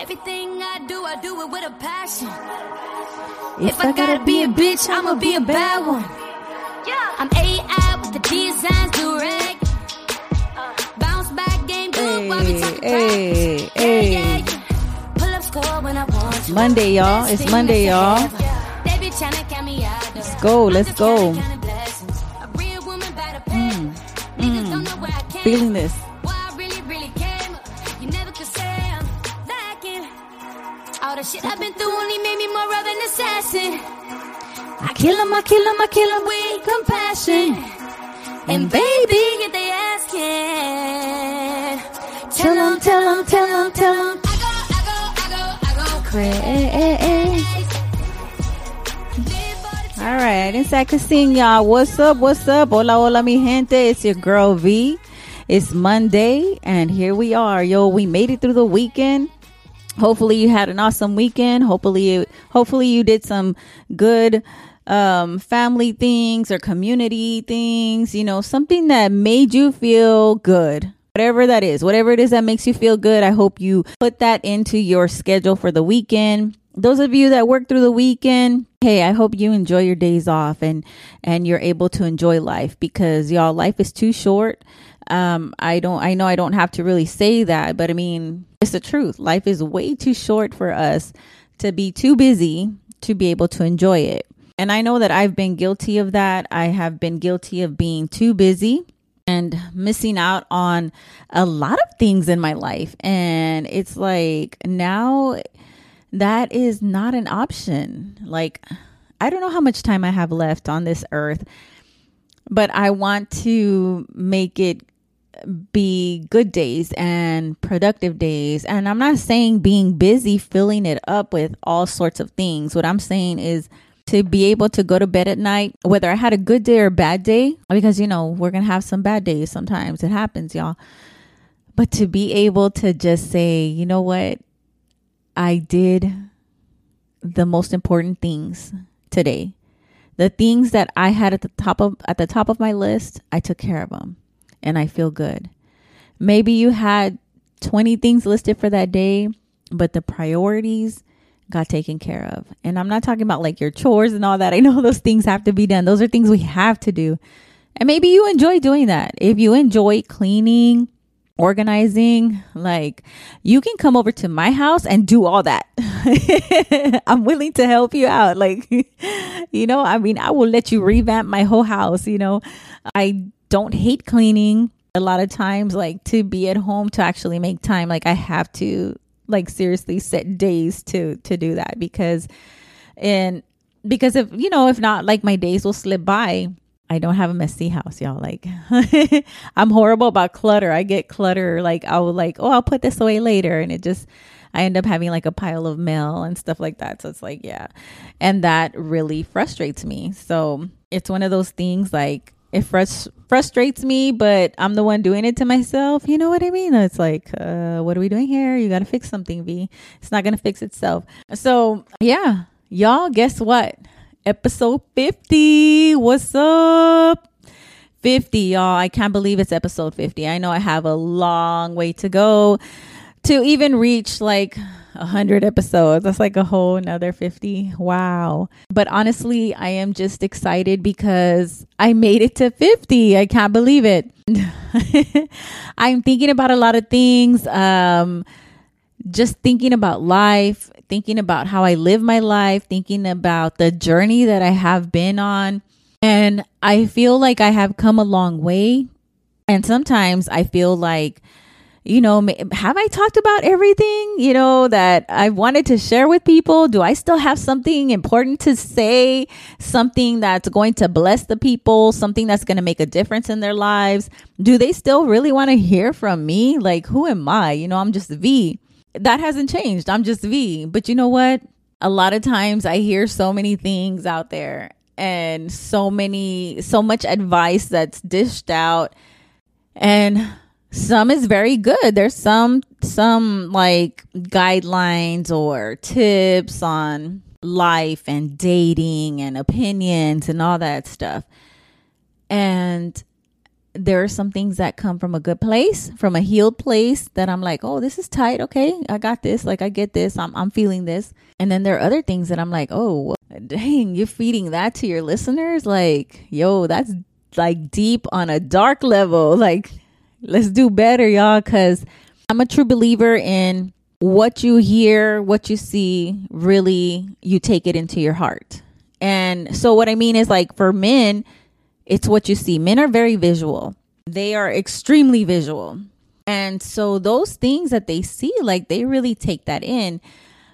Everything I do, I do it with a passion. If, I gotta be a bitch, I'ma be a bad one. Yeah. I'm AI with the designs, do rag. Uh, bounce back game, good while we talk hey, hey. Yeah, yeah. Pull up score when I want to. Monday, y'all. It's Monday, y'all. They be tryna count me out. Let's go, let's go. Woman by the shit I've been through only made me more of an assassin. I kill 'em, I kill 'em, I kill 'em with compassion. And baby, if they asking, tell 'em, tell 'em, tell 'em, tell 'em. I go, I go, I go, I go crazy. All right, I didn't say I could sing, y'all. What's up? What's up? Hola, hola, mi gente. It's your girl V. It's Monday, and here we are. Yo, we made it through the weekend. Hopefully, you had an awesome weekend. Hopefully, hopefully you did some good um, family things or community things. You know, something that made you feel good. Whatever that is, whatever it is that makes you feel good, I hope you put that into your schedule for the weekend those of you that work through the weekend hey i hope you enjoy your days off and and you're able to enjoy life because y'all life is too short um i don't i know i don't have to really say that but i mean it's the truth. Life is way too short for us to be too busy to be able to enjoy it. And i know that i've been guilty of that. I have been guilty of being too busy and missing out on a lot of things in my life. And it's like now that is not an option. Like, I don't know how much time I have left on this earth, but I want to make it be good days and productive days. And I'm not saying being busy, filling it up with all sorts of things. What I'm saying is to be able to go to bed at night, whether I had a good day or a bad day, because, you know, we're going to have some bad days sometimes. It happens, y'all. But to be able to just say, you know what? I did the most important things today. The things that I had at the top of at the top of my list, I took care of them and I feel good. Maybe you had 20 things listed for that day, but the priorities got taken care of. And I'm not talking about like your chores and all that. I know those things have to be done. Those are things we have to do. And maybe you enjoy doing that. If you enjoy cleaning, organizing like you can come over to my house and do all that i'm willing to help you out like you know i mean i will let you revamp my whole house you know i don't hate cleaning a lot of times like to be at home to actually make time like i have to like seriously set days to to do that because and because if you know if not like my days will slip by I don't have a messy house, y'all. Like, I'm horrible about clutter. I get clutter. Like, I will like, oh, I'll put this away later, and it just, I end up having like a pile of mail and stuff like that. So it's like, yeah, and that really frustrates me. So it's one of those things like it frus- frustrates me, but I'm the one doing it to myself. You know what I mean? It's like, uh, what are we doing here? You got to fix something, V. It's not gonna fix itself. So yeah, y'all. Guess what? episode 50. What's up? 50, y'all. I can't believe it's episode 50. I know I have a long way to go to even reach like 100 episodes. That's like a whole another 50. Wow. But honestly, I am just excited because I made it to 50. I can't believe it. I'm thinking about a lot of things. Um, just thinking about life, thinking about how I live my life, thinking about the journey that I have been on. And I feel like I have come a long way. And sometimes I feel like, you know, have I talked about everything, you know, that I wanted to share with people? Do I still have something important to say? Something that's going to bless the people? Something that's going to make a difference in their lives? Do they still really want to hear from me? Like, who am I? You know, I'm just V that hasn't changed. I'm just V. But you know what? A lot of times I hear so many things out there and so many, so much advice that's dished out. And some is very good. There's some, some like guidelines or tips on life and dating and opinions and all that stuff. And there are some things that come from a good place, from a healed place that I'm like, oh, this is tight. Okay, I got this. Like, I get this. I'm, I'm feeling this. And then there are other things that I'm like, oh, dang, you're feeding that to your listeners? Like, yo, that's like deep on a dark level. Like, let's do better, y'all, because I'm a true believer in what you hear, what you see, really, you take it into your heart. And so, what I mean is, like, for men, it's what you see. Men are very visual, they are extremely visual. And so, those things that they see, like, they really take that in.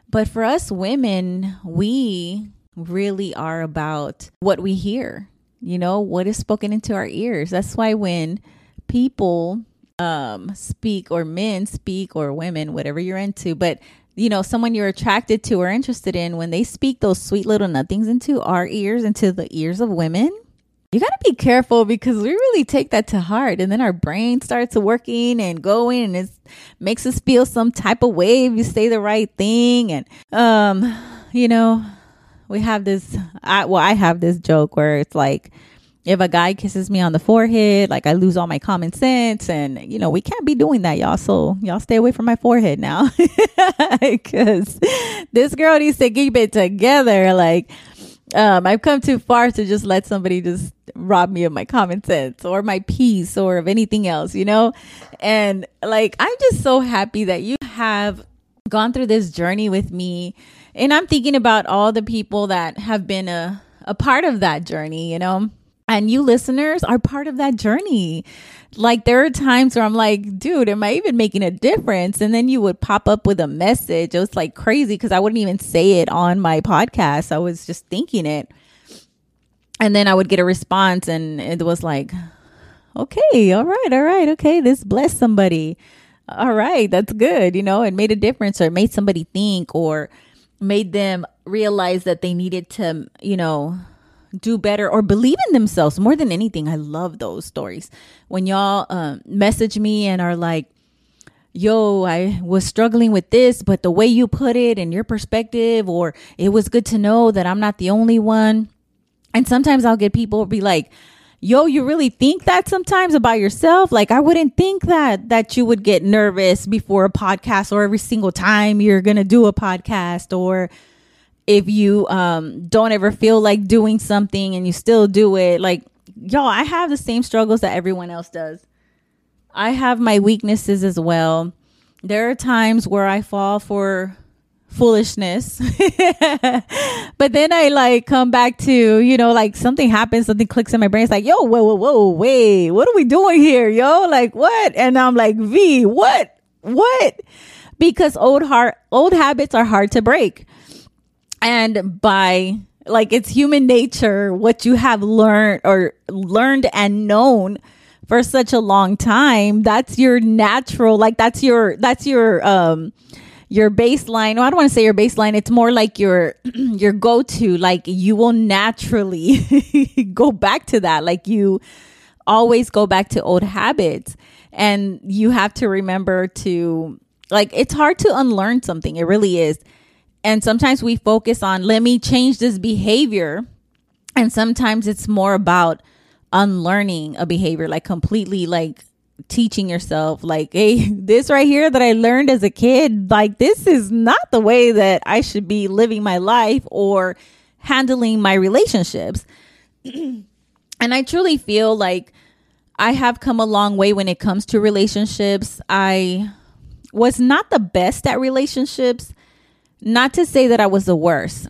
But for us women, we really are about what we hear, you know, what is spoken into our ears. That's why when people um speak or men speak or women whatever you're into but you know someone you're attracted to or interested in when they speak those sweet little nothings into our ears into the ears of women you got to be careful because we really take that to heart. And then our brain starts working and going and it makes us feel some type of way if you say the right thing. And um you know we have this I well I have this joke where it's like if a guy kisses me on the forehead, like I lose all my common sense. And, you know, we can't be doing that, y'all. So y'all stay away from my forehead now. Because this girl needs to keep it together. Like, um, I've come too far to just let somebody just rob me of my common sense or my peace or of anything else, you know? And like, I'm just so happy that you have gone through this journey with me. And I'm thinking about all the people that have been a, a part of that journey, you know? And you listeners are part of that journey. Like there are times where I'm like, dude, am I even making a difference? And then you would pop up with a message. It was like crazy because I wouldn't even say it on my podcast. I was just thinking it. And then I would get a response and it was like, okay, all right, all right, okay, this blessed somebody. All right, that's good. You know, it made a difference or it made somebody think or made them realize that they needed to, you know, do better or believe in themselves more than anything. I love those stories. When y'all um, message me and are like, yo, I was struggling with this, but the way you put it and your perspective, or it was good to know that I'm not the only one. And sometimes I'll get people be like, yo, you really think that sometimes about yourself? Like, I wouldn't think that, that you would get nervous before a podcast or every single time you're going to do a podcast or, if you um, don't ever feel like doing something and you still do it, like, y'all, I have the same struggles that everyone else does. I have my weaknesses as well. There are times where I fall for foolishness. but then I like come back to, you know, like something happens, something clicks in my brain. It's like, yo, whoa, whoa, whoa, wait, what are we doing here, yo? Like what? And I'm like, V, what? What? Because old heart, old habits are hard to break and by like it's human nature what you have learned or learned and known for such a long time that's your natural like that's your that's your um your baseline. Well, i don't want to say your baseline it's more like your your go-to. Like you will naturally go back to that. Like you always go back to old habits. And you have to remember to like it's hard to unlearn something. It really is and sometimes we focus on, let me change this behavior. And sometimes it's more about unlearning a behavior, like completely like teaching yourself, like, hey, this right here that I learned as a kid, like, this is not the way that I should be living my life or handling my relationships. and I truly feel like I have come a long way when it comes to relationships. I was not the best at relationships not to say that I was the worst.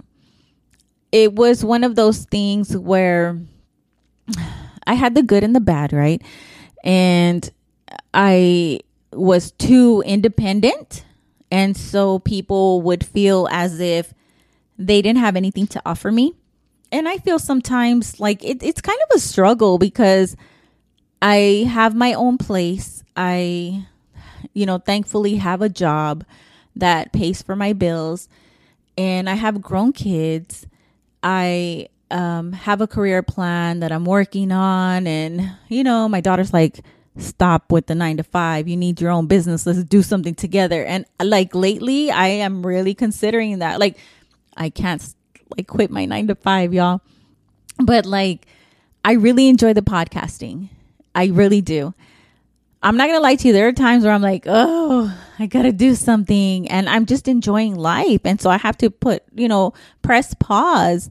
It was one of those things where I had the good and the bad, right? And I was too independent. And so people would feel as if they didn't have anything to offer me. And I feel sometimes like it, it's kind of a struggle because I have my own place. I, you know, thankfully have a job that pays for my bills. And I have grown kids. I um, have a career plan that I'm working on. And, you know, my daughter's like, stop with the nine to five. You need your own business. Let's do something together. And like lately, I am really considering that. Like, I can't like quit my nine to five, y'all. But like, I really enjoy the podcasting. I really do. I'm not gonna lie to you. There are times where I'm like, oh, I gotta do something, and I'm just enjoying life, and so I have to put, you know, press pause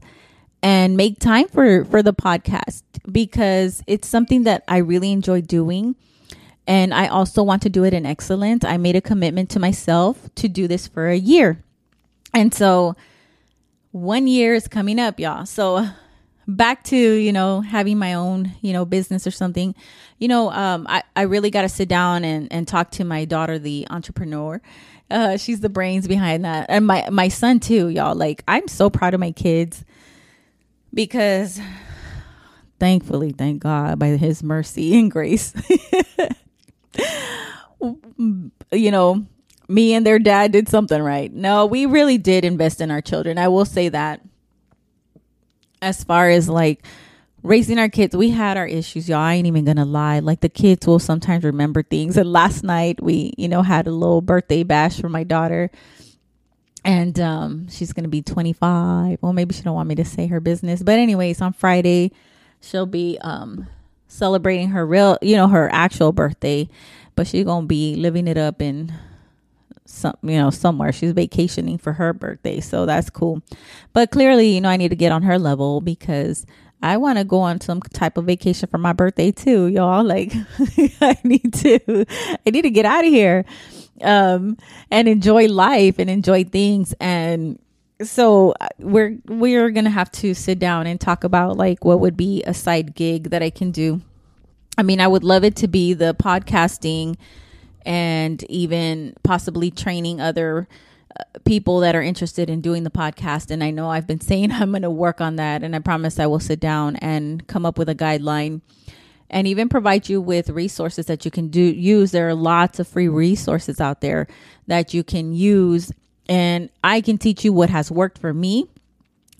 and make time for for the podcast because it's something that I really enjoy doing. And I also want to do it in excellence. I made a commitment to myself to do this for a year. And so one year is coming up, y'all. So back to you know having my own you know business or something you know um, I, I really got to sit down and, and talk to my daughter the entrepreneur. Uh, she's the brains behind that. And my my son too y'all. Like i'm so proud of my kids because thankfully thank god by his mercy and grace you know me and their dad did something right. No we really did invest in our children. I will say that as far as like raising our kids, we had our issues, y'all. I ain't even gonna lie. Like the kids will sometimes remember things. And last night we, you know, had a little birthday bash for my daughter. And um, she's gonna be 25. Well, maybe she don't want me to say her business. But anyways, on Friday, she'll be um celebrating her real, you know, her actual birthday. But she's gonna be living it up in some you know somewhere. She's vacationing for her birthday so that's cool. But clearly you know i need to get on her level because i want to go on some type of vacation for my birthday too y'all. Like i need to i need to get out of here um and enjoy life and enjoy things. And so uh, we're we're gonna have to sit down and talk about like what would be a side gig that i can do. I mean i would love it to be the podcasting and even possibly training other uh, people that are interested in doing the podcast. And I know I've been saying I'm going to work on that, and I promise I will sit down and come up with a guideline and even provide you with resources that you can do use there are lots of free resources out there that you can use and i can teach you what has worked for me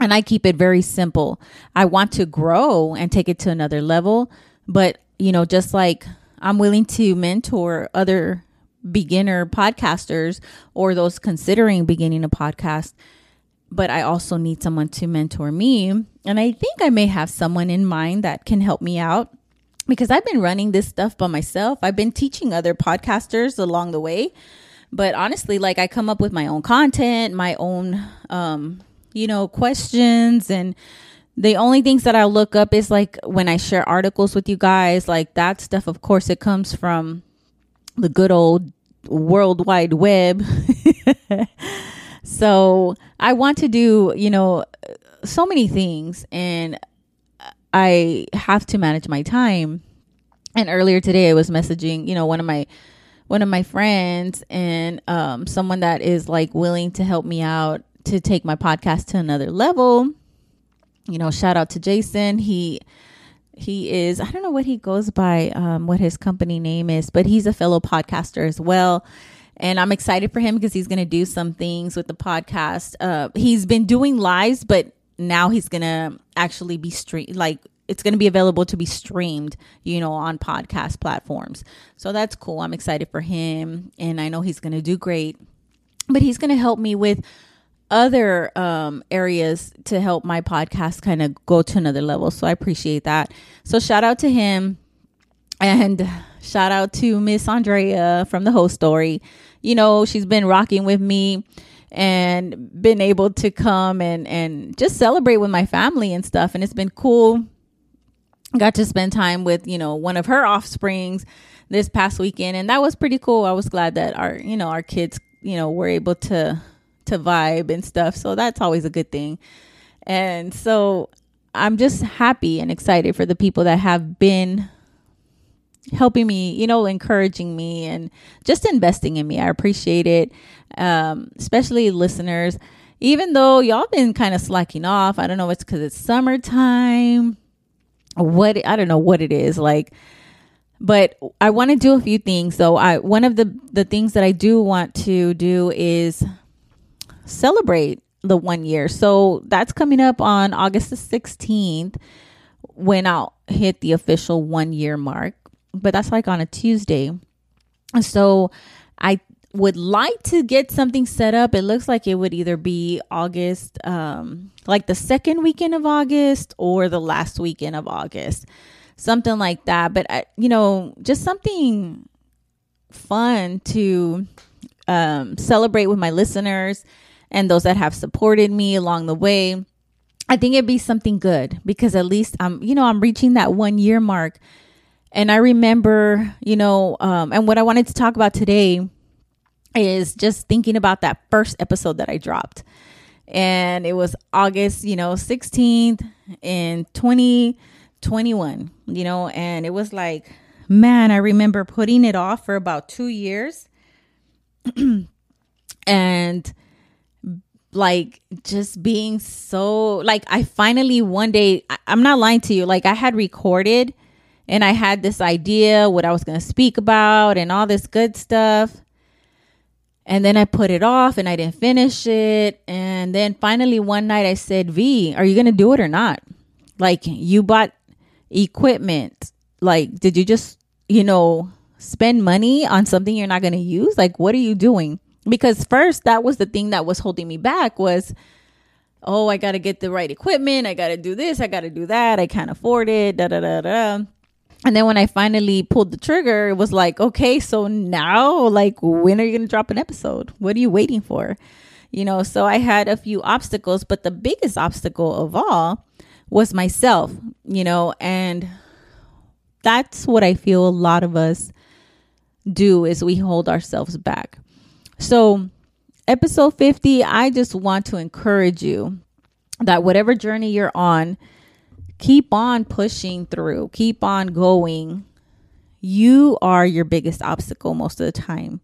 and i keep it very simple i want to grow and take it to another level but you know just like I'm willing to mentor other beginner podcasters or those considering beginning a podcast. But I also need someone to mentor me. And I think I may have someone in mind that can help me out because I've been running this stuff by myself. I've been teaching other podcasters along the way. But honestly, like I come up with my own content, my own, um, you know, questions and the only things that I look up is like when I share articles with you guys, like that stuff, of course, it comes from the good old World Wide Web. so I want to do, you know, so many things and I have to manage my time. And earlier today I was messaging, you know, one of my one of my friends and um, someone that is like willing to help me out to take my podcast to another level you know, shout out to Jason. He he is I don't know what he goes by, um, what his company name is, but he's a fellow podcaster as well. And I'm excited for him because he's going to do some things with the podcast. Uh, he's been doing lives, but now he's going to actually be stream like it's going to be available to be streamed, you know, on podcast platforms. So that's cool. I'm excited for him, and I know he's going to do great. But he's going to help me with other um, areas to help my podcast kind of go to another level. So I appreciate that. So shout out to him and shout out to Miss Andrea from the host story. You know, she's been rocking with me and been able to come and and just celebrate with my family and stuff and it's been cool got to spend time with you know one of her offsprings this past weekend and that was pretty cool i was glad that our you know our kids you know were able to to vibe and stuff. So that's always a good thing. And so I'm just happy and excited for the people that have been helping me, you know, encouraging me and just investing in me. I appreciate it. Um, especially listeners. Even though y'all been kind of slacking off, I don't know, it's because it's summertime. What I don't know what it is like, but I want to do a few things. So I one of the the things that I do want to do is celebrate the one year. So that's coming up on August the 16th when I'll hit the official one year mark. But that's like on a Tuesday. So I would like to get something set up. It looks like it would either be August, um, like the second weekend of August or the last weekend of August. something like that. But I, you know, just something fun to um, celebrate with my listeners and those that have supported me along the way. I think it'd be something good because at least I'm, you know, I'm reaching that one year mark. And I remember, you know, um, and what I wanted to talk about today is just thinking about that first episode that I dropped. And it was August, you know, 16th in 2021, you know, and it was like, man, I remember putting it off for about two years. and like just being so like I finally one day I, I'm not lying to you like I had recorded and I had this idea what I was going to speak about and all this good stuff. And then I put it off and I didn't finish it. And then finally one night I said V are you going to do it or not? Like you bought equipment. Like did you just you know spend money on something you're not going to use? Like what are you doing because first that was the thing that was holding me back was oh i gotta get the right equipment. I gotta do this. I gotta do that. I can't afford it. Da da da da and then when i finally pulled the trigger it was like okay so now like when are you gonna drop an episode? What are you waiting for? You know so i had a few obstacles but the biggest obstacle of all was myself you know and that's what i feel a lot of us do is we hold ourselves back so, episode 50, I just want to encourage you that whatever journey you're on, keep on pushing through, keep on going. You are your biggest obstacle most of the time.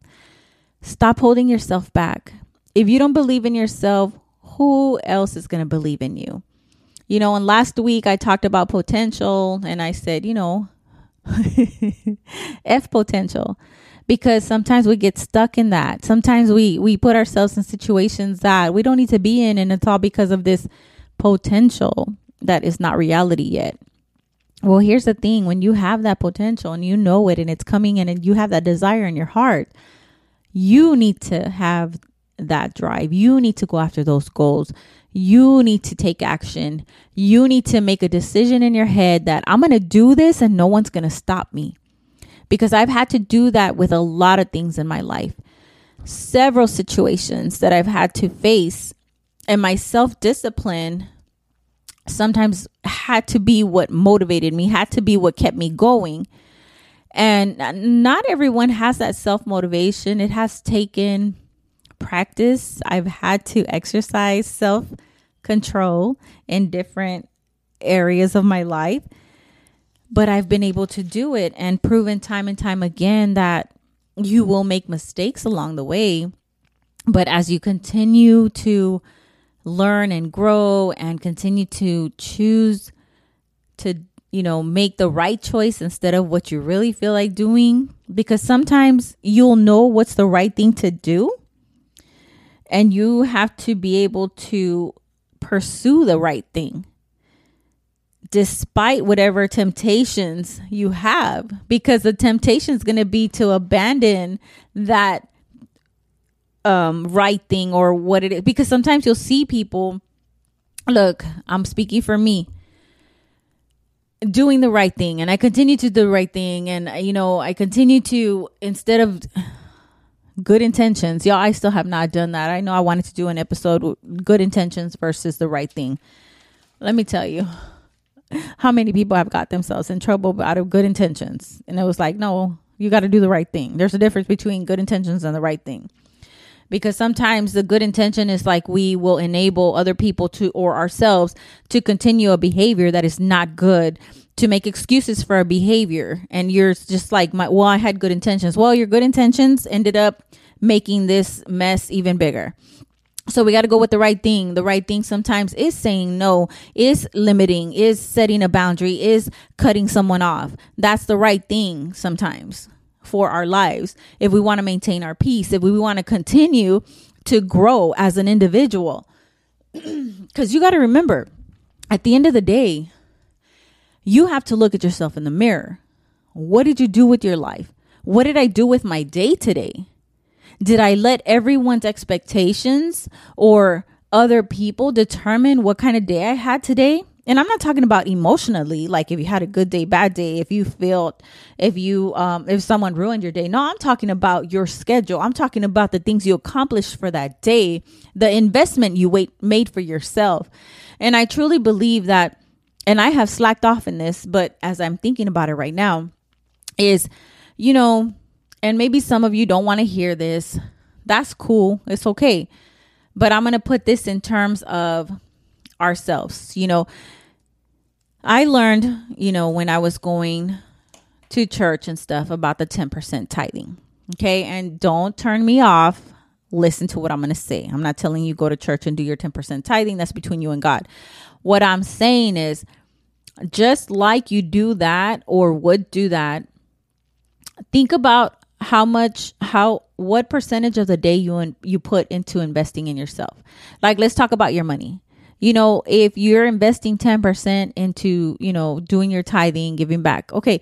Stop holding yourself back. If you don't believe in yourself, who else is going to believe in you? You know, and last week I talked about potential and I said, you know, F potential because sometimes we get stuck in that. Sometimes we we put ourselves in situations that we don't need to be in and it's all because of this potential that is not reality yet. Well, here's the thing, when you have that potential and you know it and it's coming in and you have that desire in your heart, you need to have that drive. You need to go after those goals. You need to take action. You need to make a decision in your head that I'm going to do this and no one's going to stop me because I've had to do that with a lot of things in my life. Several situations that I've had to face, and my self discipline sometimes had to be what motivated me, had to be what kept me going. And not everyone has that self motivation. It has taken practice. I've had to exercise self control in different areas of my life but I've been able to do it and proven time and time again that you will make mistakes along the way. But as you continue to learn and grow and continue to choose to, you know, make the right choice instead of what you really feel like doing, because sometimes you'll know what's the right thing to do. And you have to be able to pursue the right thing despite whatever temptations you have because the temptation is going to be to abandon that um right thing or what it is because sometimes you'll see people look i'm speaking for me doing the right thing and i continue to do the right thing and you know i continue to instead of good intentions y'all i still have not done that. I know i wanted to do an episode with good intentions versus the right thing. Let me tell you how many people have got themselves in trouble out of good intentions. And it was like, no, you got to do the right thing. There's a difference between good intentions and the right thing. Because sometimes the good intention is like we will enable other people to or ourselves to continue a behavior that is not good to make excuses for a behavior and you're just like my well I had good intentions. Well, your good intentions ended up making this mess even bigger. So we got to go with the right thing. The right thing sometimes is saying no, is limiting, is setting a boundary, is cutting someone off. That's the right thing sometimes for our lives. If we want to maintain our peace, if we want to continue to grow as an individual. Because you got to remember, at the end of the day, you have to look at yourself in the mirror. What did you do with your life? What did I do with my day today? Did I let everyone's expectations or other people determine what kind of day I had today? and I'm not talking about emotionally, like if you had a good day, bad day, if you felt, if you, um, if someone ruined your day. No, I'm talking about your schedule. I'm talking about the things you accomplished for that day, the investment you wait, made for yourself. And I truly believe that, and I have slacked off in this, but as I'm thinking about it right now, is, you know, and maybe some of you don't want to hear this. That's cool. It's okay. But I'm going to put this in terms of ourselves. You know, I learned, you know, when I was going to church and stuff about the 10% tithing. Okay. And don't turn me off. Listen to what I'm going to say. I'm not telling you go to church and do your 10% tithing. That's between you and God. What I'm saying is just like you do that or would do that, think about how much how what percentage of the day you in, you put into investing in yourself. Like let's talk about your money you know, if you're investing 10% into, you know, doing your tithing, giving back, okay,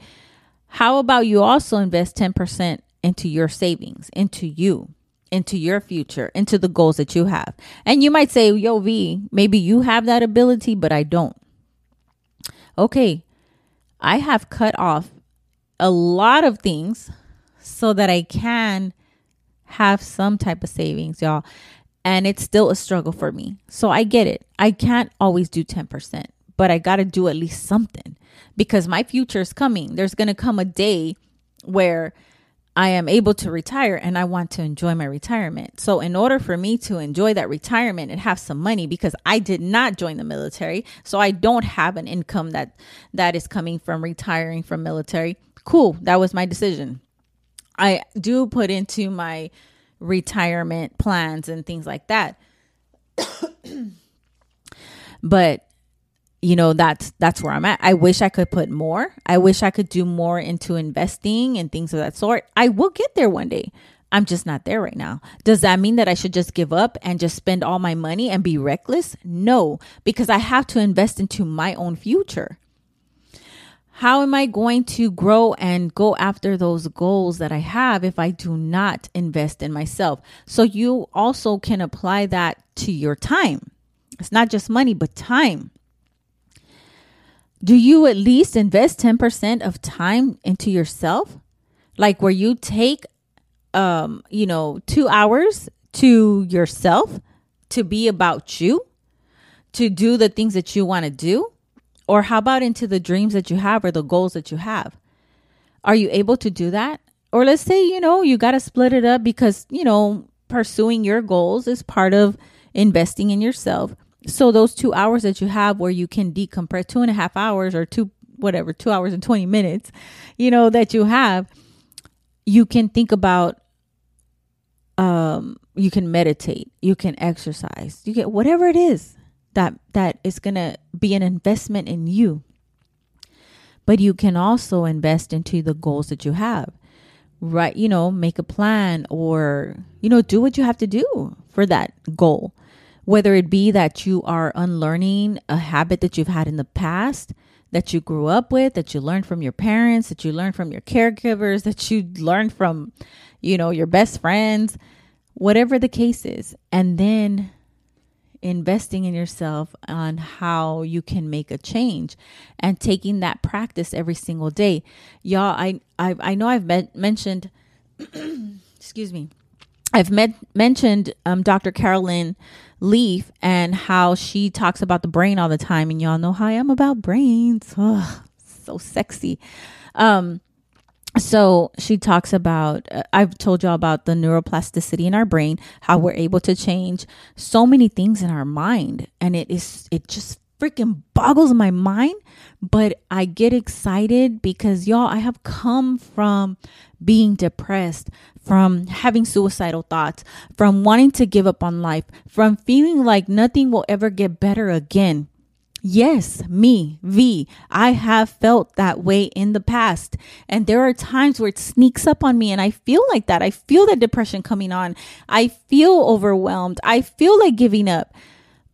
how about you also invest 10% into your savings, into you, into your future, into the goals that you have? And you might say, yo, V, maybe you have that ability, but I don't. Okay, I have cut off a lot of things so that I can have some type of savings, y'all and it's still a struggle for me. So I get it. I can't always do 10%, but I got to do at least something because my future is coming. There's going to come a day where I am able to retire and I want to enjoy my retirement. So, in order for me to enjoy that retirement and have some money, because I did not join the military, so I don't have an income that that is coming from retiring from military. Cool, that was my decision. I do put into my retirement plans and things like that. but you know that's that's where I'm at. I wish I could put more. I wish I could do more into investing and things of that sort. I will get there one day. I'm just not there right now. Does that mean that I should just give up and just spend all my money and be reckless? No, because I have to invest into my own future. How am I going to grow and go after those goals that I have if I do not invest in myself? So you also can apply that to your time. It's not just money, but time. Do you at least invest 10% of time into yourself? Like where you take um, you know, 2 hours to yourself to be about you, to do the things that you want to do? Or how about into the dreams that you have or the goals that you have? Are you able to do that? Or let's say, you know, you got to split it up because, you know, pursuing your goals is part of investing in yourself. So those two hours that you have where you can decompress, two and a half hours or two, whatever, two hours and 20 minutes, you know, that you have, you can think about, um, you can meditate, you can exercise, you get whatever it is that that is going to be an investment in you. But you can also invest into the goals that you have. Right you know make a plan or you know do what you have to do for that goal. Whether it be that you are unlearning a habit that you've had in the past that you grew up with that you learned from your parents that you learned from your caregivers that you learned from you know your best friends whatever the case is. And then investing in yourself on how you can make a change and taking that practice every single day. Y'all, I I, I know I've met, mentioned excuse me. I've met, mentioned um, Dr. Carolyn Leaf and how she talks about the brain all the time, and y'all know how I am about brains. Oh, so sexy. Um, so she talks about uh, i've told y'all about the neuroplasticity in our brain how we're able to change so many things in our mind. And it is it just freaking boggles my mind. But i get excited because y'all i have come from being depressed from having suicidal thoughts from wanting to give up on life from feeling like nothing will ever get better again Yes, me, V. I have felt that way in the past. And there are times where it sneaks up on me and I feel like that. I feel that depression coming on. I feel overwhelmed. I feel like giving up.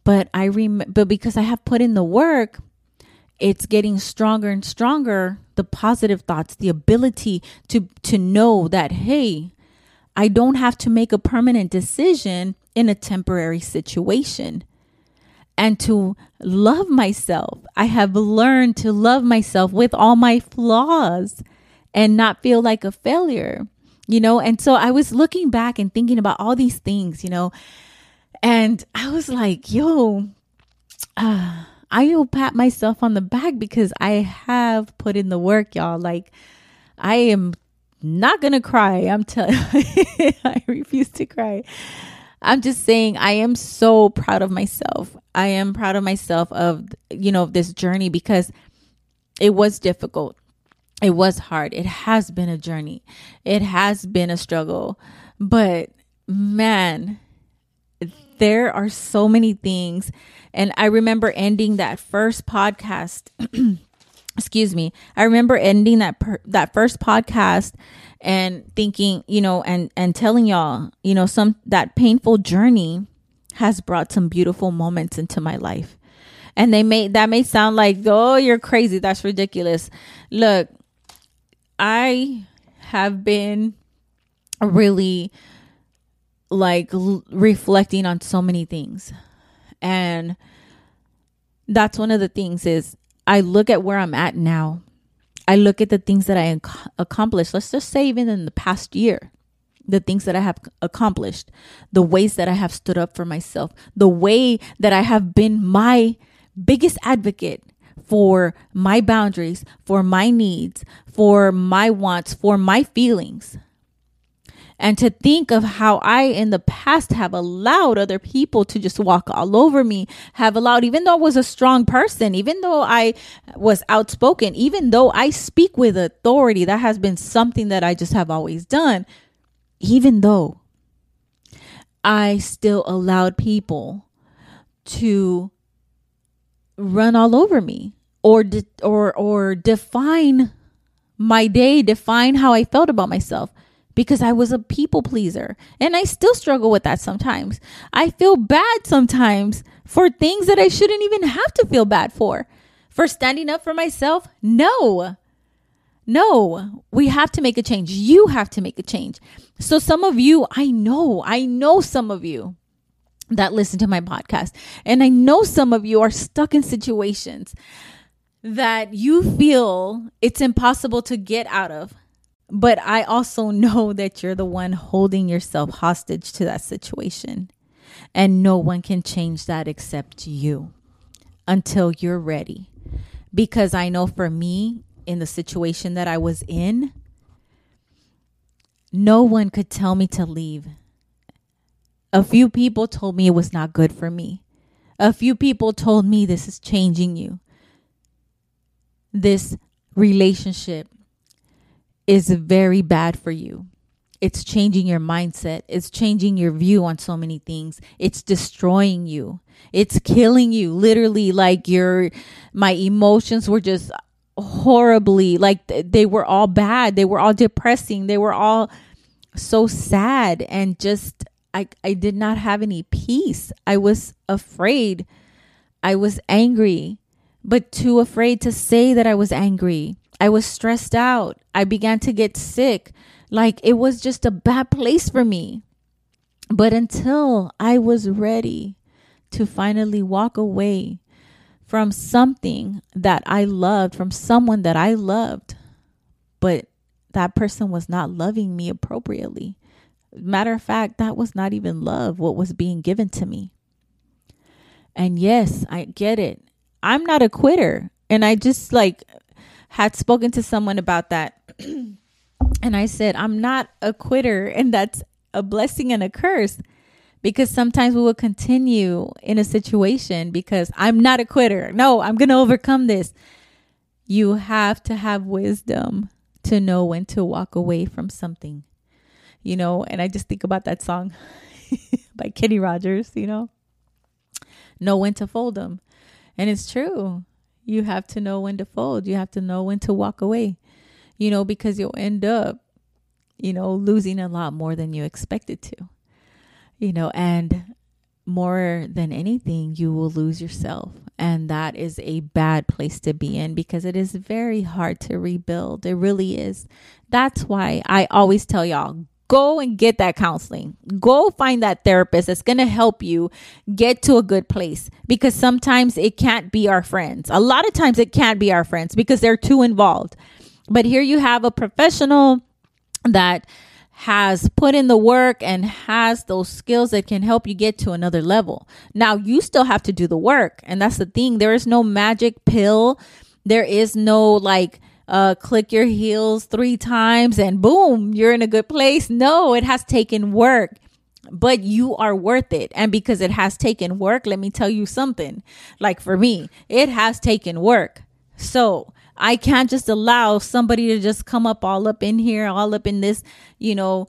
But I rem- but because I have put in the work, it's getting stronger and stronger the positive thoughts, the ability to to know that hey, I don't have to make a permanent decision in a temporary situation and to love myself. I have learned to love myself with all my flaws and not feel like a failure, you know? And so I was looking back and thinking about all these things, you know, and I was like, yo, uh, I will pat myself on the back because I have put in the work, y'all. Like, I am not gonna cry. I'm telling I refuse to cry. I'm just saying I am so proud of myself. I am proud of myself of you know this journey because it was difficult. It was hard. It has been a journey. It has been a struggle. But man, there are so many things and I remember ending that first podcast excuse me. I remember ending that per, that first podcast and thinking, you know, and and telling y'all, you know, some that painful journey has brought some beautiful moments into my life. And they may that may sound like, "Oh, you're crazy. That's ridiculous." Look, I have been really like l- reflecting on so many things. And that's one of the things is I look at where I'm at now I look at the things that I ac- accomplished. Let's just say, even in the past year, the things that I have accomplished, the ways that I have stood up for myself, the way that I have been my biggest advocate for my boundaries, for my needs, for my wants, for my feelings and to think of how I in the past have allowed other people to just walk all over me, have allowed, even though I was a strong person, even though I was outspoken, even though I speak with authority, that has been something that I just have always done, even though I still allowed people to run all over me or de- or or define my day, define how I felt about myself because I was a people pleaser. And I still struggle with that sometimes. I feel bad sometimes for things that I shouldn't even have to feel bad for. For standing up for myself? No. No, we have to make a change. You have to make a change. So, some of you, I know, I know some of you that listen to my podcast, and I know some of you are stuck in situations that you feel it's impossible to get out of but I also know that you're the one holding yourself hostage to that situation. And no one can change that except you until you're ready. Because I know for me, in the situation that I was in, no one could tell me to leave. A few people told me it was not good for me. A few people told me this is changing you. This relationship is very bad for you. It's changing your mindset. It's changing your view on so many things. It's destroying you. It's killing you. Literally, like your, my emotions were just horribly, like they were all bad. They were all depressing. They were all so sad and just, I, I did not have any peace. I was afraid. I was angry, but too afraid to say that I was angry. I was stressed out. I began to get sick. Like it was just a bad place for me. But until I was ready to finally walk away from something that I loved, from someone that I loved, but that person was not loving me appropriately. Matter of fact, that was not even love, what was being given to me. And yes, I get it. I'm not a quitter. And I just like had spoken to someone about that. and I said, I'm not a quitter. And that's a blessing and a curse because sometimes we will continue in a situation because I'm not a quitter. No, I'm going to overcome this. You have to have wisdom to know when to walk away from something, you know. And I just think about that song by Kenny Rogers, you know, know when to fold them. And it's true you have to know when to fold. You have to know when to walk away, you know, because you'll end up, you know, losing a lot more than you expected to, you know, and more than anything, you will lose yourself. And that is a bad place to be in because it is very hard to rebuild. It really is. That's why I always tell y'all go and get that counseling. Go find that therapist that's going to help you get to a good place because sometimes it can't be our friends. A lot of times it can't be our friends because they're too involved. But here you have a professional that has put in the work and has those skills that can help you get to another level. Now, you still have to do the work. And that's the thing. There is no magic pill. There is no like, uh, click your heels three times and boom, you're in a good place. No, it has taken work, but you are worth it. And because it has taken work, let me tell you something. Like for me, it has taken work. So I can't just allow somebody to just come up all up in here, all up in this, you know,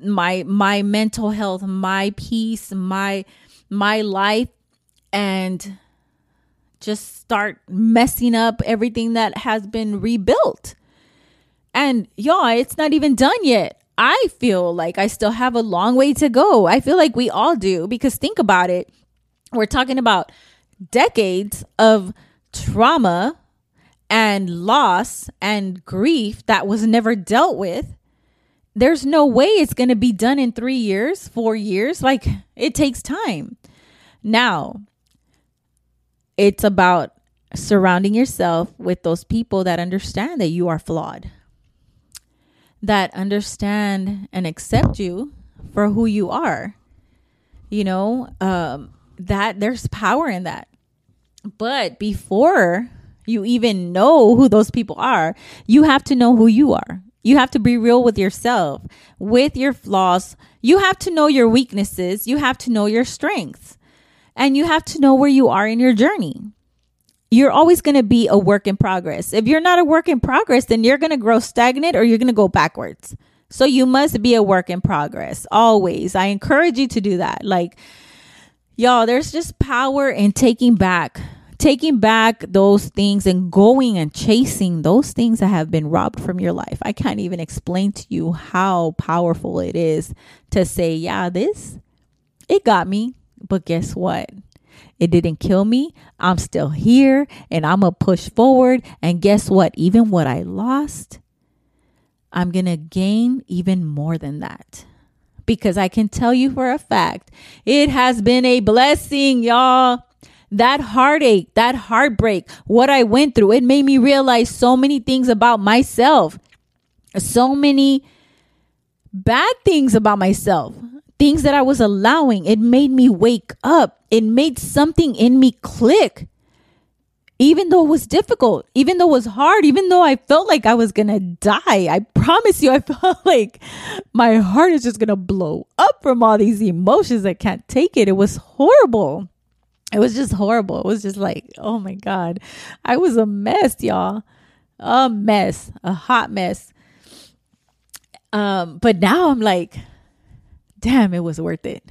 my my mental health, my peace, my my life and just start messing up everything that has been rebuilt. And y'all, it's not even done yet. I feel like I still have a long way to go. I feel like we all do because think about it. We're talking about decades of trauma and loss and grief that was never dealt with. There's no way it's going to be done in three years, four years. Like it takes time. Now, it's about surrounding yourself with those people that understand that you are flawed, that understand and accept you for who you are. You know, um, that there's power in that. But before you even know who those people are, you have to know who you are. You have to be real with yourself, with your flaws. You have to know your weaknesses. You have to know your strengths and you have to know where you are in your journey. You're always going to be a work in progress. If you're not a work in progress, then you're going to grow stagnant or you're going to go backwards. So you must be a work in progress always. I encourage you to do that. Like, y'all, there's just power in taking back, taking back those things and going and chasing those things that have been robbed from your life. I can't even explain to you how powerful it is to say, yeah, this, it got me. But guess what? It didn't kill me. I'm still here and I'm going to push forward. And guess what? Even what I lost, I'm going to gain even more than that. Because I can tell you for a fact, it has been a blessing, y'all. That heartache, that heartbreak, what I went through, it made me realize so many things about myself. So many bad things about myself things that I was allowing. It made me wake up. It made something in me click. Even though it was difficult, even though it was hard, even though I felt like I was gonna die, I promise you, I felt like my heart is just gonna blow up from all these emotions. I can't take it. It was horrible. It was just horrible. It was just like, oh my God. I was a mess, y'all. A mess, a hot mess. Um, but now I'm like, damn, it was worth it.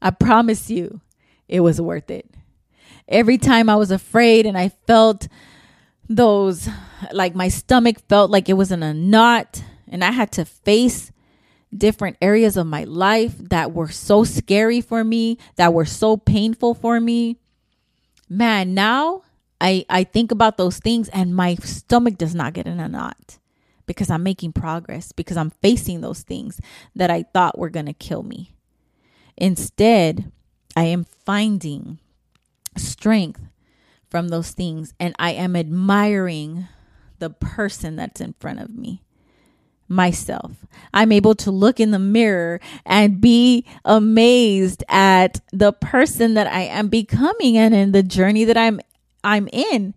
I promise you, it was worth it. Every time I was afraid and I felt those, like my stomach felt like it was in a knot, and I had to face different areas of my life that were so scary for me, that were so painful for me. Man, now I, I think about those things and my stomach does not get in a knot because I'm making progress, because I'm facing those things that I thought were going to kill me. Instead, I am finding strength from those things and I am admiring the person that's in front of me myself. I'm able to look in the mirror and be amazed at the person that I am becoming and in the journey that I'm I'm in.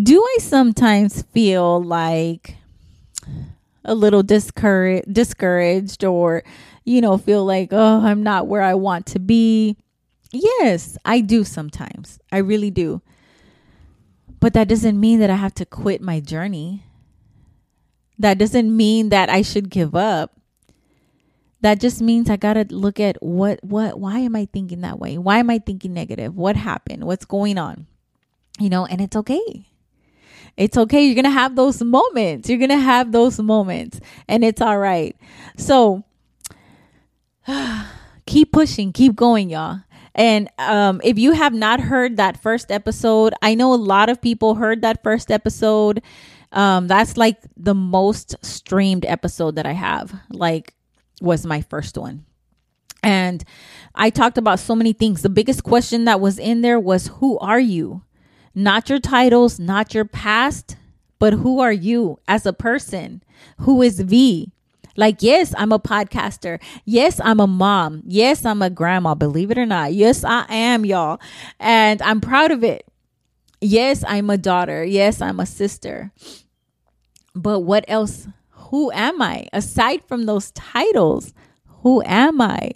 Do I sometimes feel like a little discouraged discouraged or you know feel like oh I'm not where I want to be. Yes, I do sometimes. I really do. But that doesn't mean that I have to quit my journey. That doesn't mean that I should give up. That just means I got to look at what what why am I thinking that way? Why am I thinking negative? What happened? What's going on? You know, and it's okay. It's okay. You're going to have those moments. You're going to have those moments and it's all right. So keep pushing, keep going, y'all. And um, if you have not heard that first episode, I know a lot of people heard that first episode Um, that's like the most streamed episode that I have. Like, was my first one. And I talked about so many things. The biggest question that was in there was Who are you? Not your titles, not your past, but who are you as a person? Who is V? Like, yes, I'm a podcaster. Yes, I'm a mom. Yes, I'm a grandma, believe it or not. Yes, I am, y'all. And I'm proud of it. Yes, I'm a daughter. Yes, I'm a sister. But what else? Who am I? Aside from those titles, who am I?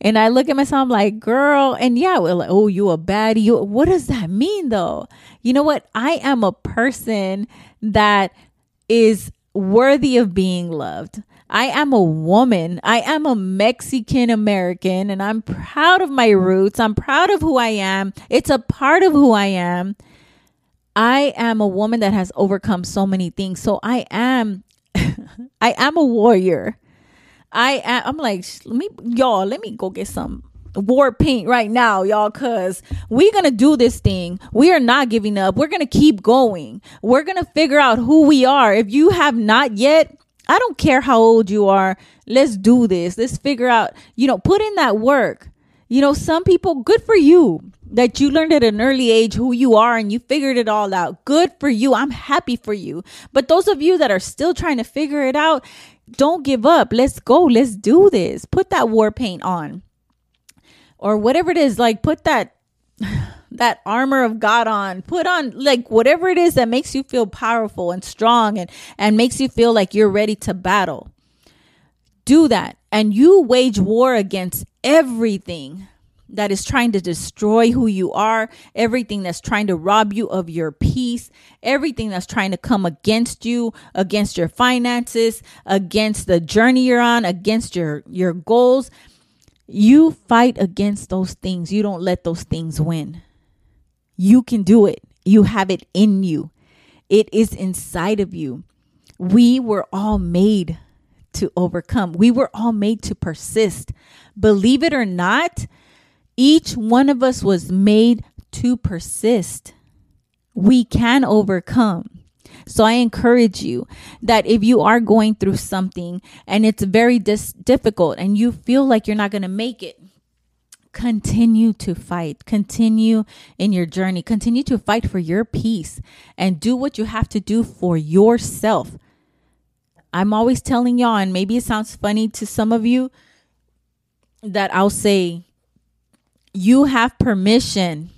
And I look at myself, I'm like, girl, and yeah, we're like, oh, you a baddie. You, what does that mean though? You know what? I am a person that is worthy of being loved. I am a woman. I am a Mexican American and I'm proud of my roots. I'm proud of who I am. It's a part of who I am. I am a woman that has overcome so many things. So I am I am a warrior. I I'm like, let me y'all, let me go get some war paint right now, y'all, cause we're gonna do this thing. We are not giving up. We're gonna keep going. We're gonna figure out who we are. If you have not yet, I don't care how old you are. Let's do this. Let's figure out, you know, put in that work. You know, some people, good for you that you learned at an early age who you are and you figured it all out. Good for you. I'm happy for you. But those of you that are still trying to figure it out, don't give up. Let's go. Let's do this. Put that war paint on. Or whatever it is, like put that that armor of God on. Put on like whatever it is that makes you feel powerful and strong and and makes you feel like you're ready to battle. Do that and you wage war against everything that is trying to destroy who you are, everything that's trying to rob you of your peace, everything that's trying to come against you, against your finances, against the journey you're on, against your your goals. You fight against those things. You don't let those things win. You can do it. You have it in you. It is inside of you. We were all made to overcome. We were all made to persist. Believe it or not, each one of us was made to persist. We can overcome. So I encourage you that if you are going through something and it's very dis- difficult and you feel like you're not going to make it, continue to fight. Continue in your journey. Continue to fight for your peace and do what you have to do for yourself. I'm always telling y'all, and maybe it sounds funny to some of you, that I'll say, you have permission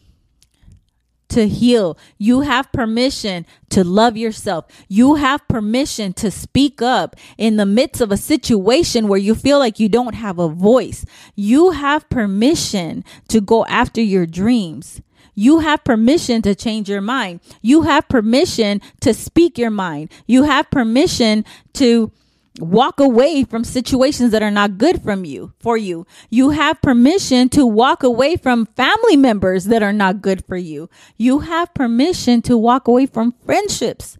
to heal. You have permission to love yourself. You have permission to speak up in the midst of a situation where you feel like you don't have a voice. You have permission to go after your dreams. You have permission to change your mind. You have permission to speak your mind. You have permission to walk away from situations that are not good from you for you. You have permission to walk away from family members that are not good for you. You have permission to walk away from friendships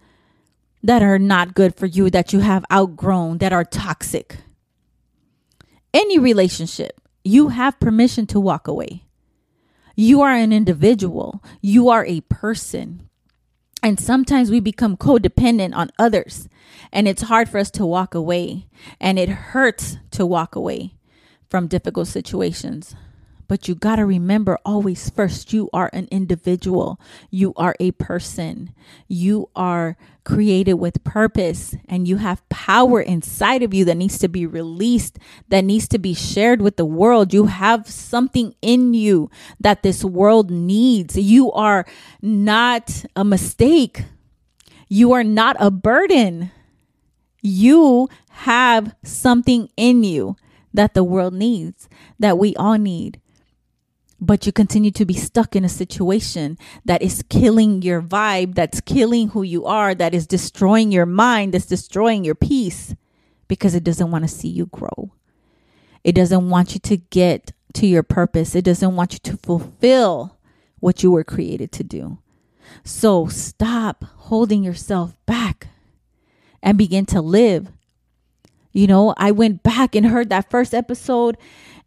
that are not good for you that you have outgrown that are toxic. Any relationship you have permission to walk away. You are an individual. You are a person. And sometimes we become codependent on others, and it's hard for us to walk away, and it hurts to walk away from difficult situations. But you got to remember always first, you are an individual. You are a person. You are created with purpose and you have power inside of you that needs to be released, that needs to be shared with the world. You have something in you that this world needs. You are not a mistake. You are not a burden. You have something in you that the world needs, that we all need but you continue to be stuck in a situation that is killing your vibe, that's killing who you are, that is destroying your mind, that's destroying your peace because it doesn't want to see you grow. It doesn't want you to get to your purpose. It doesn't want you to fulfill what you were created to do. So stop holding yourself back and begin to live. You know, I went back and heard that first episode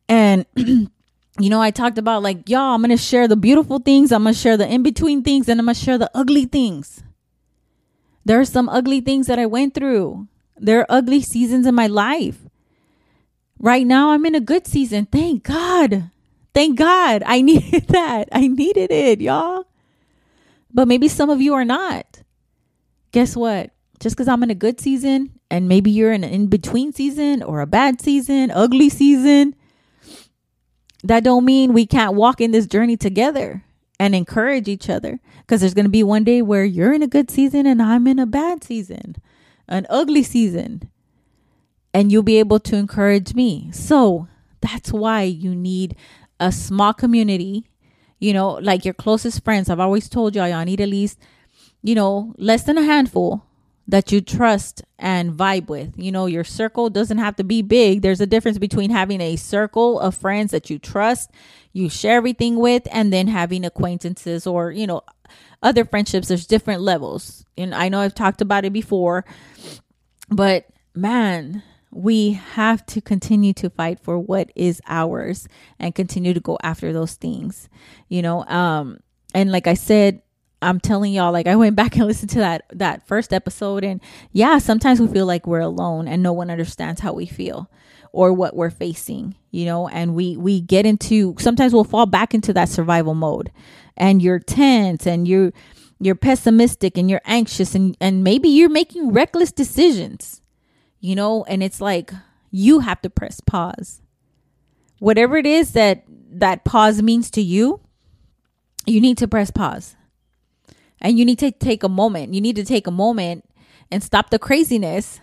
and you know, I talked about like, y'all, I'm going to share the beautiful things, I'm going to share the in between things, and I'm going to share the ugly things. There are some ugly things that I went through. There are ugly seasons in my life. Right now, I'm in a good season. Thank God. Thank God. I needed that. I needed it, y'all. But maybe some of you are not. Guess what? Just because I'm in a good season and maybe you're in an in between season or a bad season, ugly season, that don't mean we can't walk in this journey together and encourage each other because there's going to be one day where you're in a good season and I'm in a bad season, an ugly season, and you'll be able to encourage me. So that's why you need a small community, you know, like your closest friends. I've always told y'all, y'all need at least, you know, less than a handful that you trust and vibe with. You know, your circle doesn't have to be big. There's a difference between having a circle of friends that you trust, you share everything with, and then having acquaintances or, you know, other friendships. There's different levels. And I know I've talked about it before, but man, we have to continue to fight for what is ours and continue to go after those things you know um and like i said i'm telling y'all like i went back and listened to that that first episode and yeah sometimes we feel like we're alone and no one understands how we feel or what we're facing you know and we we get into sometimes we'll fall back into that survival mode and you're tense and you're you're pessimistic and you're anxious and and maybe you're making reckless decisions you know, and it's like you have to press pause. Whatever it is that that pause means to you, you need to press pause. And you need to take a moment. You need to take a moment and stop the craziness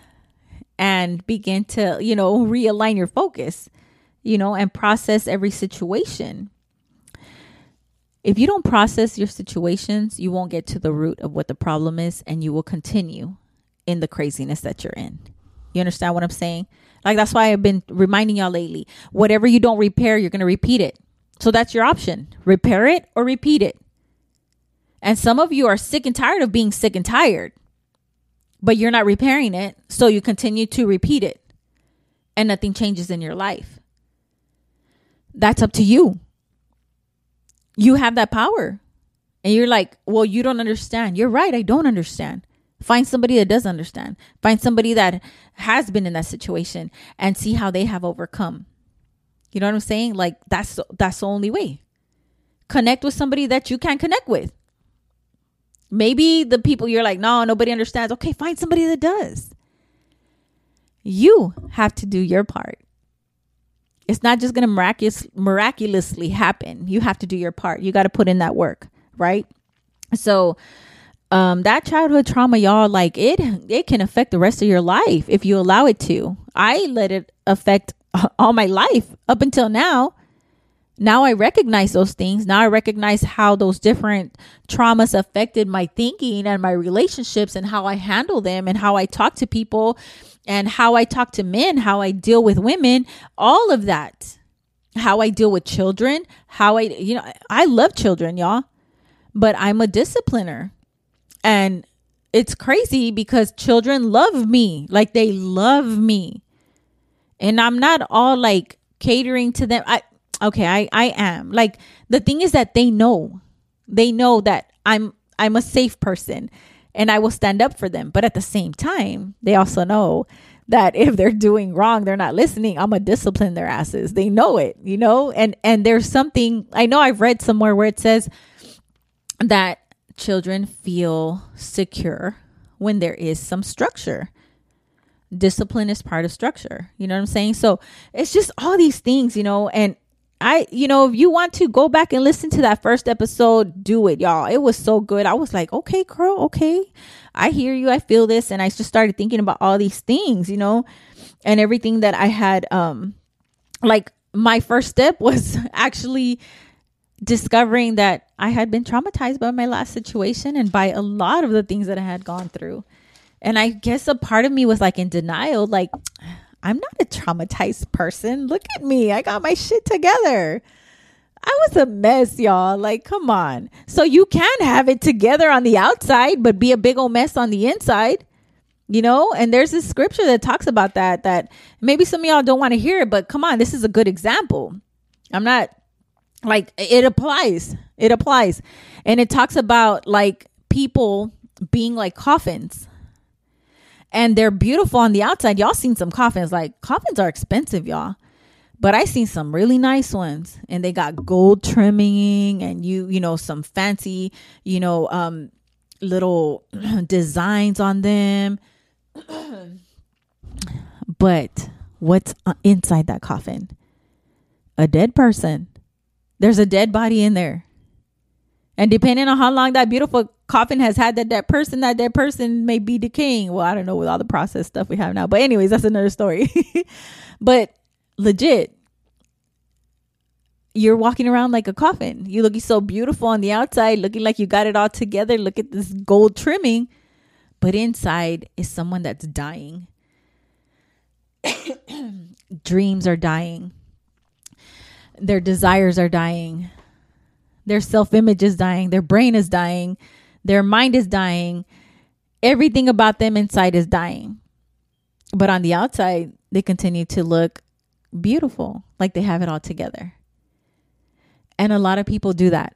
and begin to, you know, realign your focus, you know, and process every situation. If you don't process your situations, you won't get to the root of what the problem is and you will continue in the craziness that you're in. You understand what I'm saying? Like that's why I've been reminding y'all lately. Whatever you don't repair, you're going to repeat it. So that's your option. Repair it or repeat it. And some of you are sick and tired of being sick and tired. But you're not repairing it, so you continue to repeat it. And nothing changes in your life. That's up to you. You have that power. And you're like, "Well, you don't understand." You're right, I don't understand. Find somebody that does understand. Find somebody that has been in that situation and see how they have overcome. You know what I'm saying? Like that's that's the only way. Connect with somebody that you can connect with. Maybe the people you're like, no, nobody understands. Okay, find somebody that does. You have to do your part. It's not just going to miraculous, miraculously happen. You have to do your part. You got to put in that work, right? So, um that childhood trauma y'all like it it can affect the rest of your life if you allow it to i let it affect all my life up until now now i recognize those things now i recognize how those different traumas affected my thinking and my relationships and how i handle them and how i talk to people and how i talk to men how i deal with women all of that how i deal with children how i you know i love children y'all but i'm a discipliner and it's crazy because children love me. Like they love me. And I'm not all like catering to them. I okay, I I am. Like the thing is that they know. They know that I'm I'm a safe person and I will stand up for them. But at the same time, they also know that if they're doing wrong, they're not listening, I'm gonna discipline their asses. They know it, you know? And and there's something I know I've read somewhere where it says that children feel secure when there is some structure. Discipline is part of structure. You know what I'm saying? So it's just all these things, you know, and I, you know, if you want to go back and listen to that first episode, do it, y'all. It was so good. I was like, okay, girl, okay. I hear you. I feel this. And I just started thinking about all these things, you know, and everything that I had, um, like my first step was actually discovering that I had been traumatized by my last situation and by a lot of the things that I had gone through. And I guess a part of me was like in denial, like, I'm not a traumatized person. Look at me. I got my shit together. I was a mess, y'all. Like, come on. So you can have it together on the outside, but be a big old mess on the inside. You know, and there's this scripture that talks about that, that maybe some of y'all don't want to hear it, but come on, this is a good example. I'm not like it applies it applies and it talks about like people being like coffins and they're beautiful on the outside. Y'all seen some coffins. Like coffins are expensive, y'all. But I seen some really nice ones and they got gold trimming and you, you know, some fancy, you know, um little designs on them. but what's uh, inside that coffin? A dead person. There's a dead body in there. And depending on how long that beautiful coffin has had that dead person, that dead person may be decaying. Well, I don't know with all the process stuff we have now. But anyways, that's another story. but legit, you're walking around like a coffin. You're looking so beautiful on the outside, looking like you got it all together. Look at this gold trimming. But inside is someone that's dying. Dreams are dying. Their desires are dying their self image is dying. Their brain is dying. Their mind is dying. Everything about them inside is dying. But on the outside, they continue to look beautiful, like they have it all together. And a lot of people do that.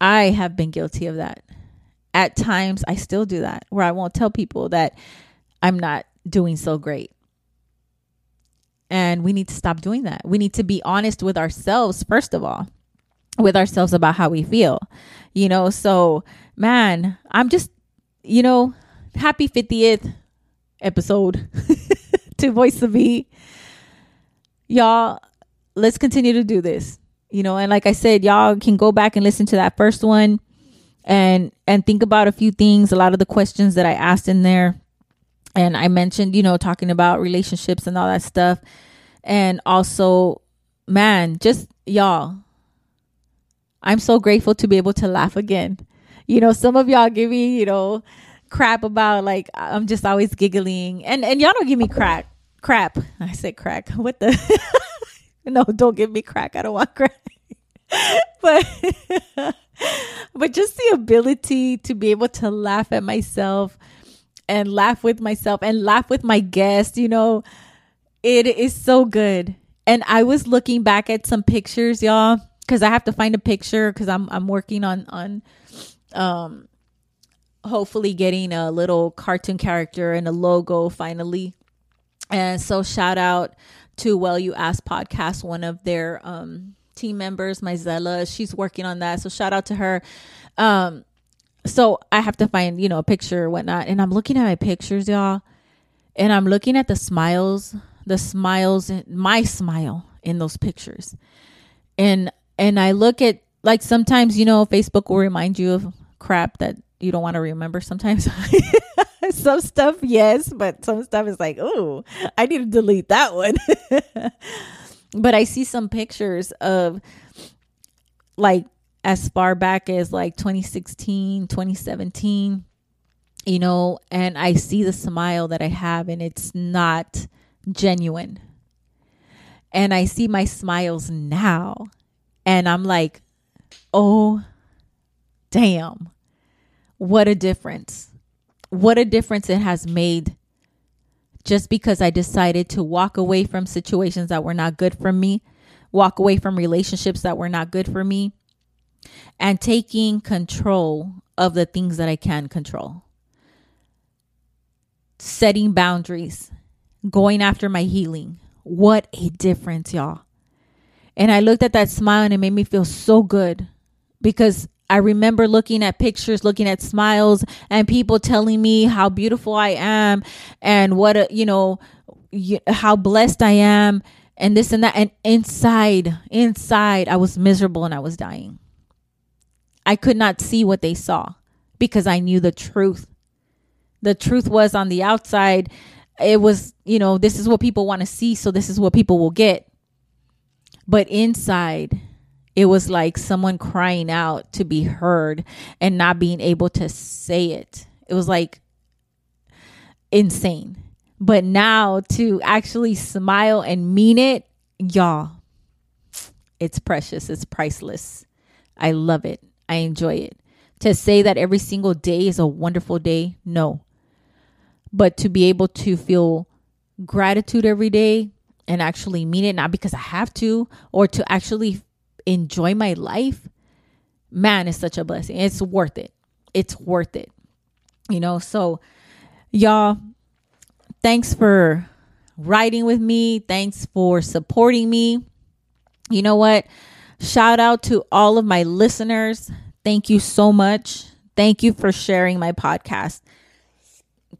I have been guilty of that. At times, I still do that, where I won't tell people that I'm not doing so great. And we need to stop doing that. We need to be honest with ourselves, first of all with ourselves about how we feel. You know, so man, I'm just, you know, happy 50th episode to Voice of V. Y'all, let's continue to do this. You know, and like I said, y'all can go back and listen to that first one and and think about a few things, a lot of the questions that I asked in there. And I mentioned, you know, talking about relationships and all that stuff. And also, man, just y'all, I'm so grateful to be able to laugh again. You know, some of y'all give me, you know, crap about like I'm just always giggling. And and y'all don't give me crack. Crap. I said crack. What the No, don't give me crack. I don't want crack. but but just the ability to be able to laugh at myself and laugh with myself and laugh with my guests, you know, it is so good. And I was looking back at some pictures, y'all, because I have to find a picture because I'm I'm working on on um hopefully getting a little cartoon character and a logo finally. And so shout out to Well You Ask podcast, one of their um team members, Myzella. She's working on that. So shout out to her. Um so I have to find, you know, a picture or whatnot. And I'm looking at my pictures, y'all. And I'm looking at the smiles, the smiles, and my smile in those pictures. And and I look at like sometimes you know Facebook will remind you of crap that you don't want to remember sometimes. some stuff yes, but some stuff is like, "Oh, I need to delete that one." but I see some pictures of like as far back as like 2016, 2017, you know, and I see the smile that I have and it's not genuine. And I see my smiles now and I'm like, oh, damn, what a difference. What a difference it has made just because I decided to walk away from situations that were not good for me, walk away from relationships that were not good for me, and taking control of the things that I can control. Setting boundaries, going after my healing. What a difference, y'all. And I looked at that smile and it made me feel so good because I remember looking at pictures, looking at smiles, and people telling me how beautiful I am and what, a, you know, how blessed I am and this and that. And inside, inside, I was miserable and I was dying. I could not see what they saw because I knew the truth. The truth was on the outside, it was, you know, this is what people want to see, so this is what people will get. But inside, it was like someone crying out to be heard and not being able to say it. It was like insane. But now to actually smile and mean it, y'all, it's precious. It's priceless. I love it. I enjoy it. To say that every single day is a wonderful day, no. But to be able to feel gratitude every day, and actually mean it, not because I have to or to actually enjoy my life, man, it's such a blessing. It's worth it. It's worth it. You know, so Y'all, thanks for riding with me. Thanks for supporting me. You know what? Shout out to all of my listeners. Thank you so much. Thank you for sharing my podcast.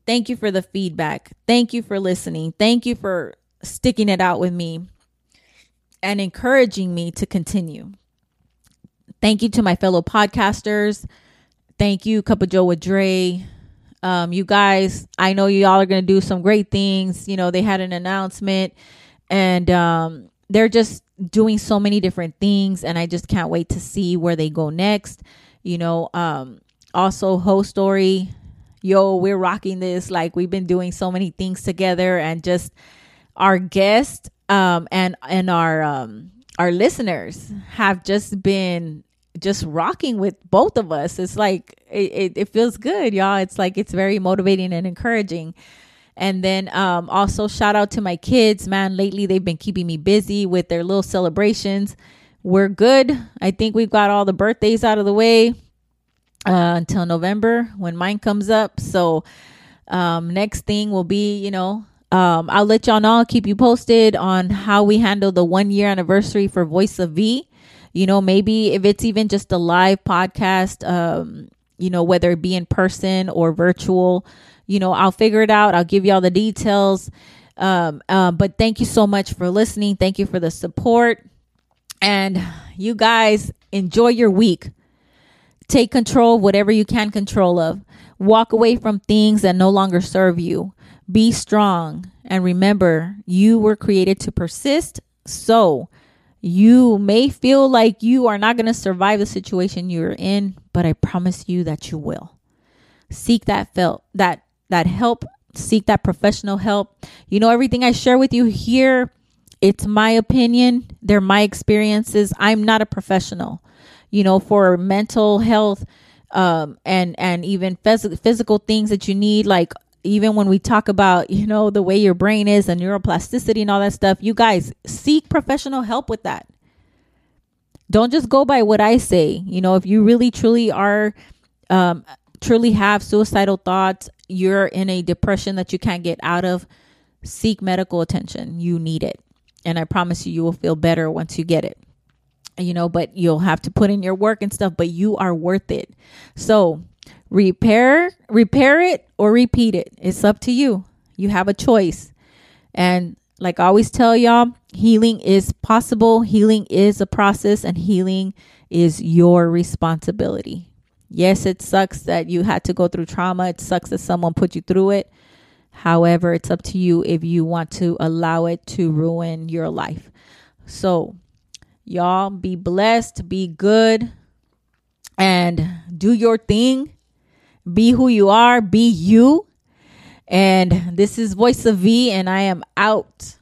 Thank you for the feedback. Thank you for listening. Thank you for sticking it out with me and encouraging me to continue. Thank you to my fellow podcasters. Thank you, Cup of Joe with Dre. Um, you guys, I know you all are going to do some great things. You know, they had an announcement and um, they're just doing so many different things. And I just can't wait to see where they go next. You know, um, also, Ho Story, yo, we're rocking this. Like, we've been doing so many things together and just our guests um, and and our um, our listeners have just been just rocking with both of us. It's like it, it, feels good, y'all. It's like it's very motivating and encouraging. And then um, also shout out to my kids, man. Lately they've been keeping me busy with their little celebrations. We're good. I think we've got all the birthdays out of the way uh, until November when mine comes up. So um, next thing will be, you know, um, I'll let y'all know. Keep you posted on how we handle the one year anniversary for Voice of V. You know, maybe if it's even just a live podcast, um, you know, whether it be in person or virtual, you know, I'll figure it out. I'll give you all the details. Um, uh, but thank you so much for listening. Thank you for the support. And you guys enjoy your week. Take control of whatever you can control of. Walk away from things that no longer serve you. Be strong and remember you were created to persist. So you may feel like you are not going to survive the situation you're in, but I promise you that you will. Seek that felt that that help, seek that professional help. You know everything I share with you here, it's my opinion, they're my experiences. I'm not a professional. You know, for mental health um and and even phys- physical things that you need like even when we talk about, you know, the way your brain is and neuroplasticity and all that stuff, you guys seek professional help with that. Don't just go by what I say. You know, if you really truly are, um, truly have suicidal thoughts, you're in a depression that you can't get out of, seek medical attention. You need it. And I promise you, you will feel better once you get it. You know, but you'll have to put in your work and stuff, but you are worth it. So, repair repair it or repeat it. It's up to you. You have a choice. And like i always tell y'all healing is possible. Healing is a process and healing is your responsibility. Yes it sucks that you had to go through trauma. It sucks that someone put you through it. However it's up to you if you want to allow it to ruin your life. So y'all be blessed be good and do your thing be who you are, be you. And this is Voice of V, and I am out.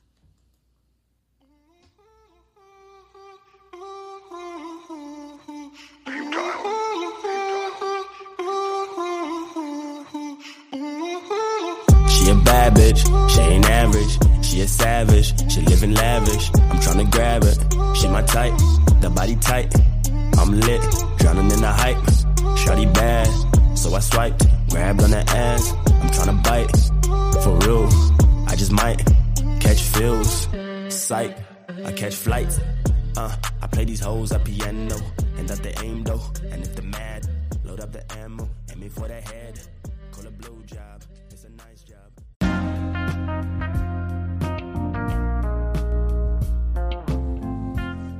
She a bad bitch, she ain't average. She a savage, she living lavish. I'm trying to grab her, she my type, the body tight. I'm lit, drowning in the hype. Shawty bad, so I swiped, grabbed on the ass. I'm tryna bite. For real, I just might catch feels. Sight, I catch flights. Uh, I play these hoes at piano. And that they aim though. And if they're mad, load up the ammo. Aim me for the head. Call a blue job. It's a nice job.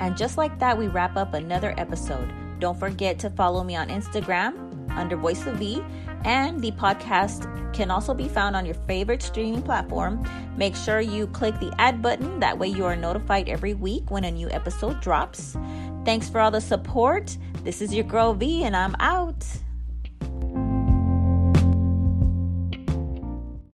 And just like that, we wrap up another episode. Don't forget to follow me on Instagram under Voice of V, and the podcast can also be found on your favorite streaming platform. Make sure you click the add button, that way, you are notified every week when a new episode drops. Thanks for all the support. This is your girl V, and I'm out.